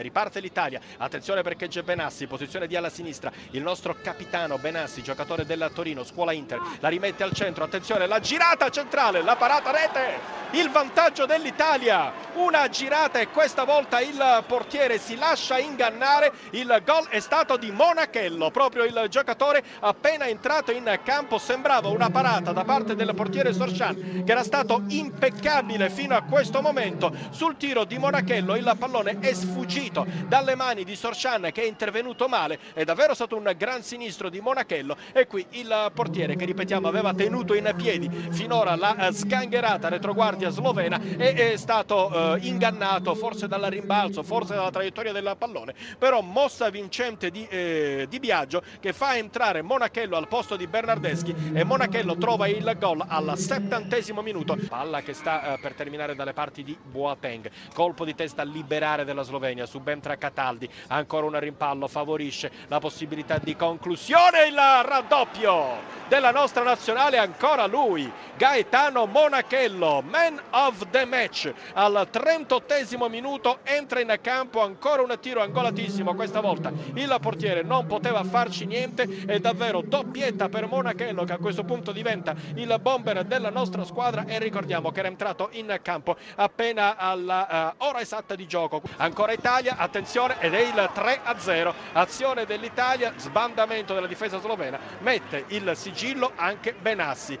Riparte l'Italia, attenzione perché c'è Benassi, posizione di alla sinistra, il nostro capitano Benassi, giocatore del Torino, scuola Inter, la rimette al centro, attenzione, la girata centrale, la parata rete, il vantaggio dell'Italia, una girata e questa volta il portiere si lascia ingannare, il gol è stato di Monachello, proprio il giocatore appena entrato in campo, sembrava una parata da parte del portiere Sorchan che era stato impeccabile fino a questo momento, sul tiro di Monachello il pallone è sfuggito dalle mani di Sorchan che è intervenuto male, è davvero stato un gran sinistro di Monachello. E qui il portiere che ripetiamo aveva tenuto in piedi finora la sgangherata retroguardia slovena e è stato eh, ingannato forse dalla rimbalzo, forse dalla traiettoria del pallone, però mossa vincente di, eh, di Biagio che fa entrare Monachello al posto di Bernardeschi e Monachello trova il gol al settantesimo minuto, palla che sta eh, per terminare dalle parti di Boateng, colpo di testa liberare della Slovenia subentra Cataldi, ancora un rimpallo, favorisce la possibilità di conclusione, il raddoppio della nostra nazionale, ancora lui, Gaetano Monachello, man of the match, al 38 minuto entra in campo, ancora un tiro angolatissimo, questa volta il portiere non poteva farci niente, è davvero doppietta per Monachello che a questo punto diventa il bomber della nostra squadra e ricordiamo che era entrato in campo appena alla uh, ora esatta di gioco, ancora Italia attenzione ed è il 3 a 0, azione dell'Italia, sbandamento della difesa slovena, mette il sigillo anche Benassi.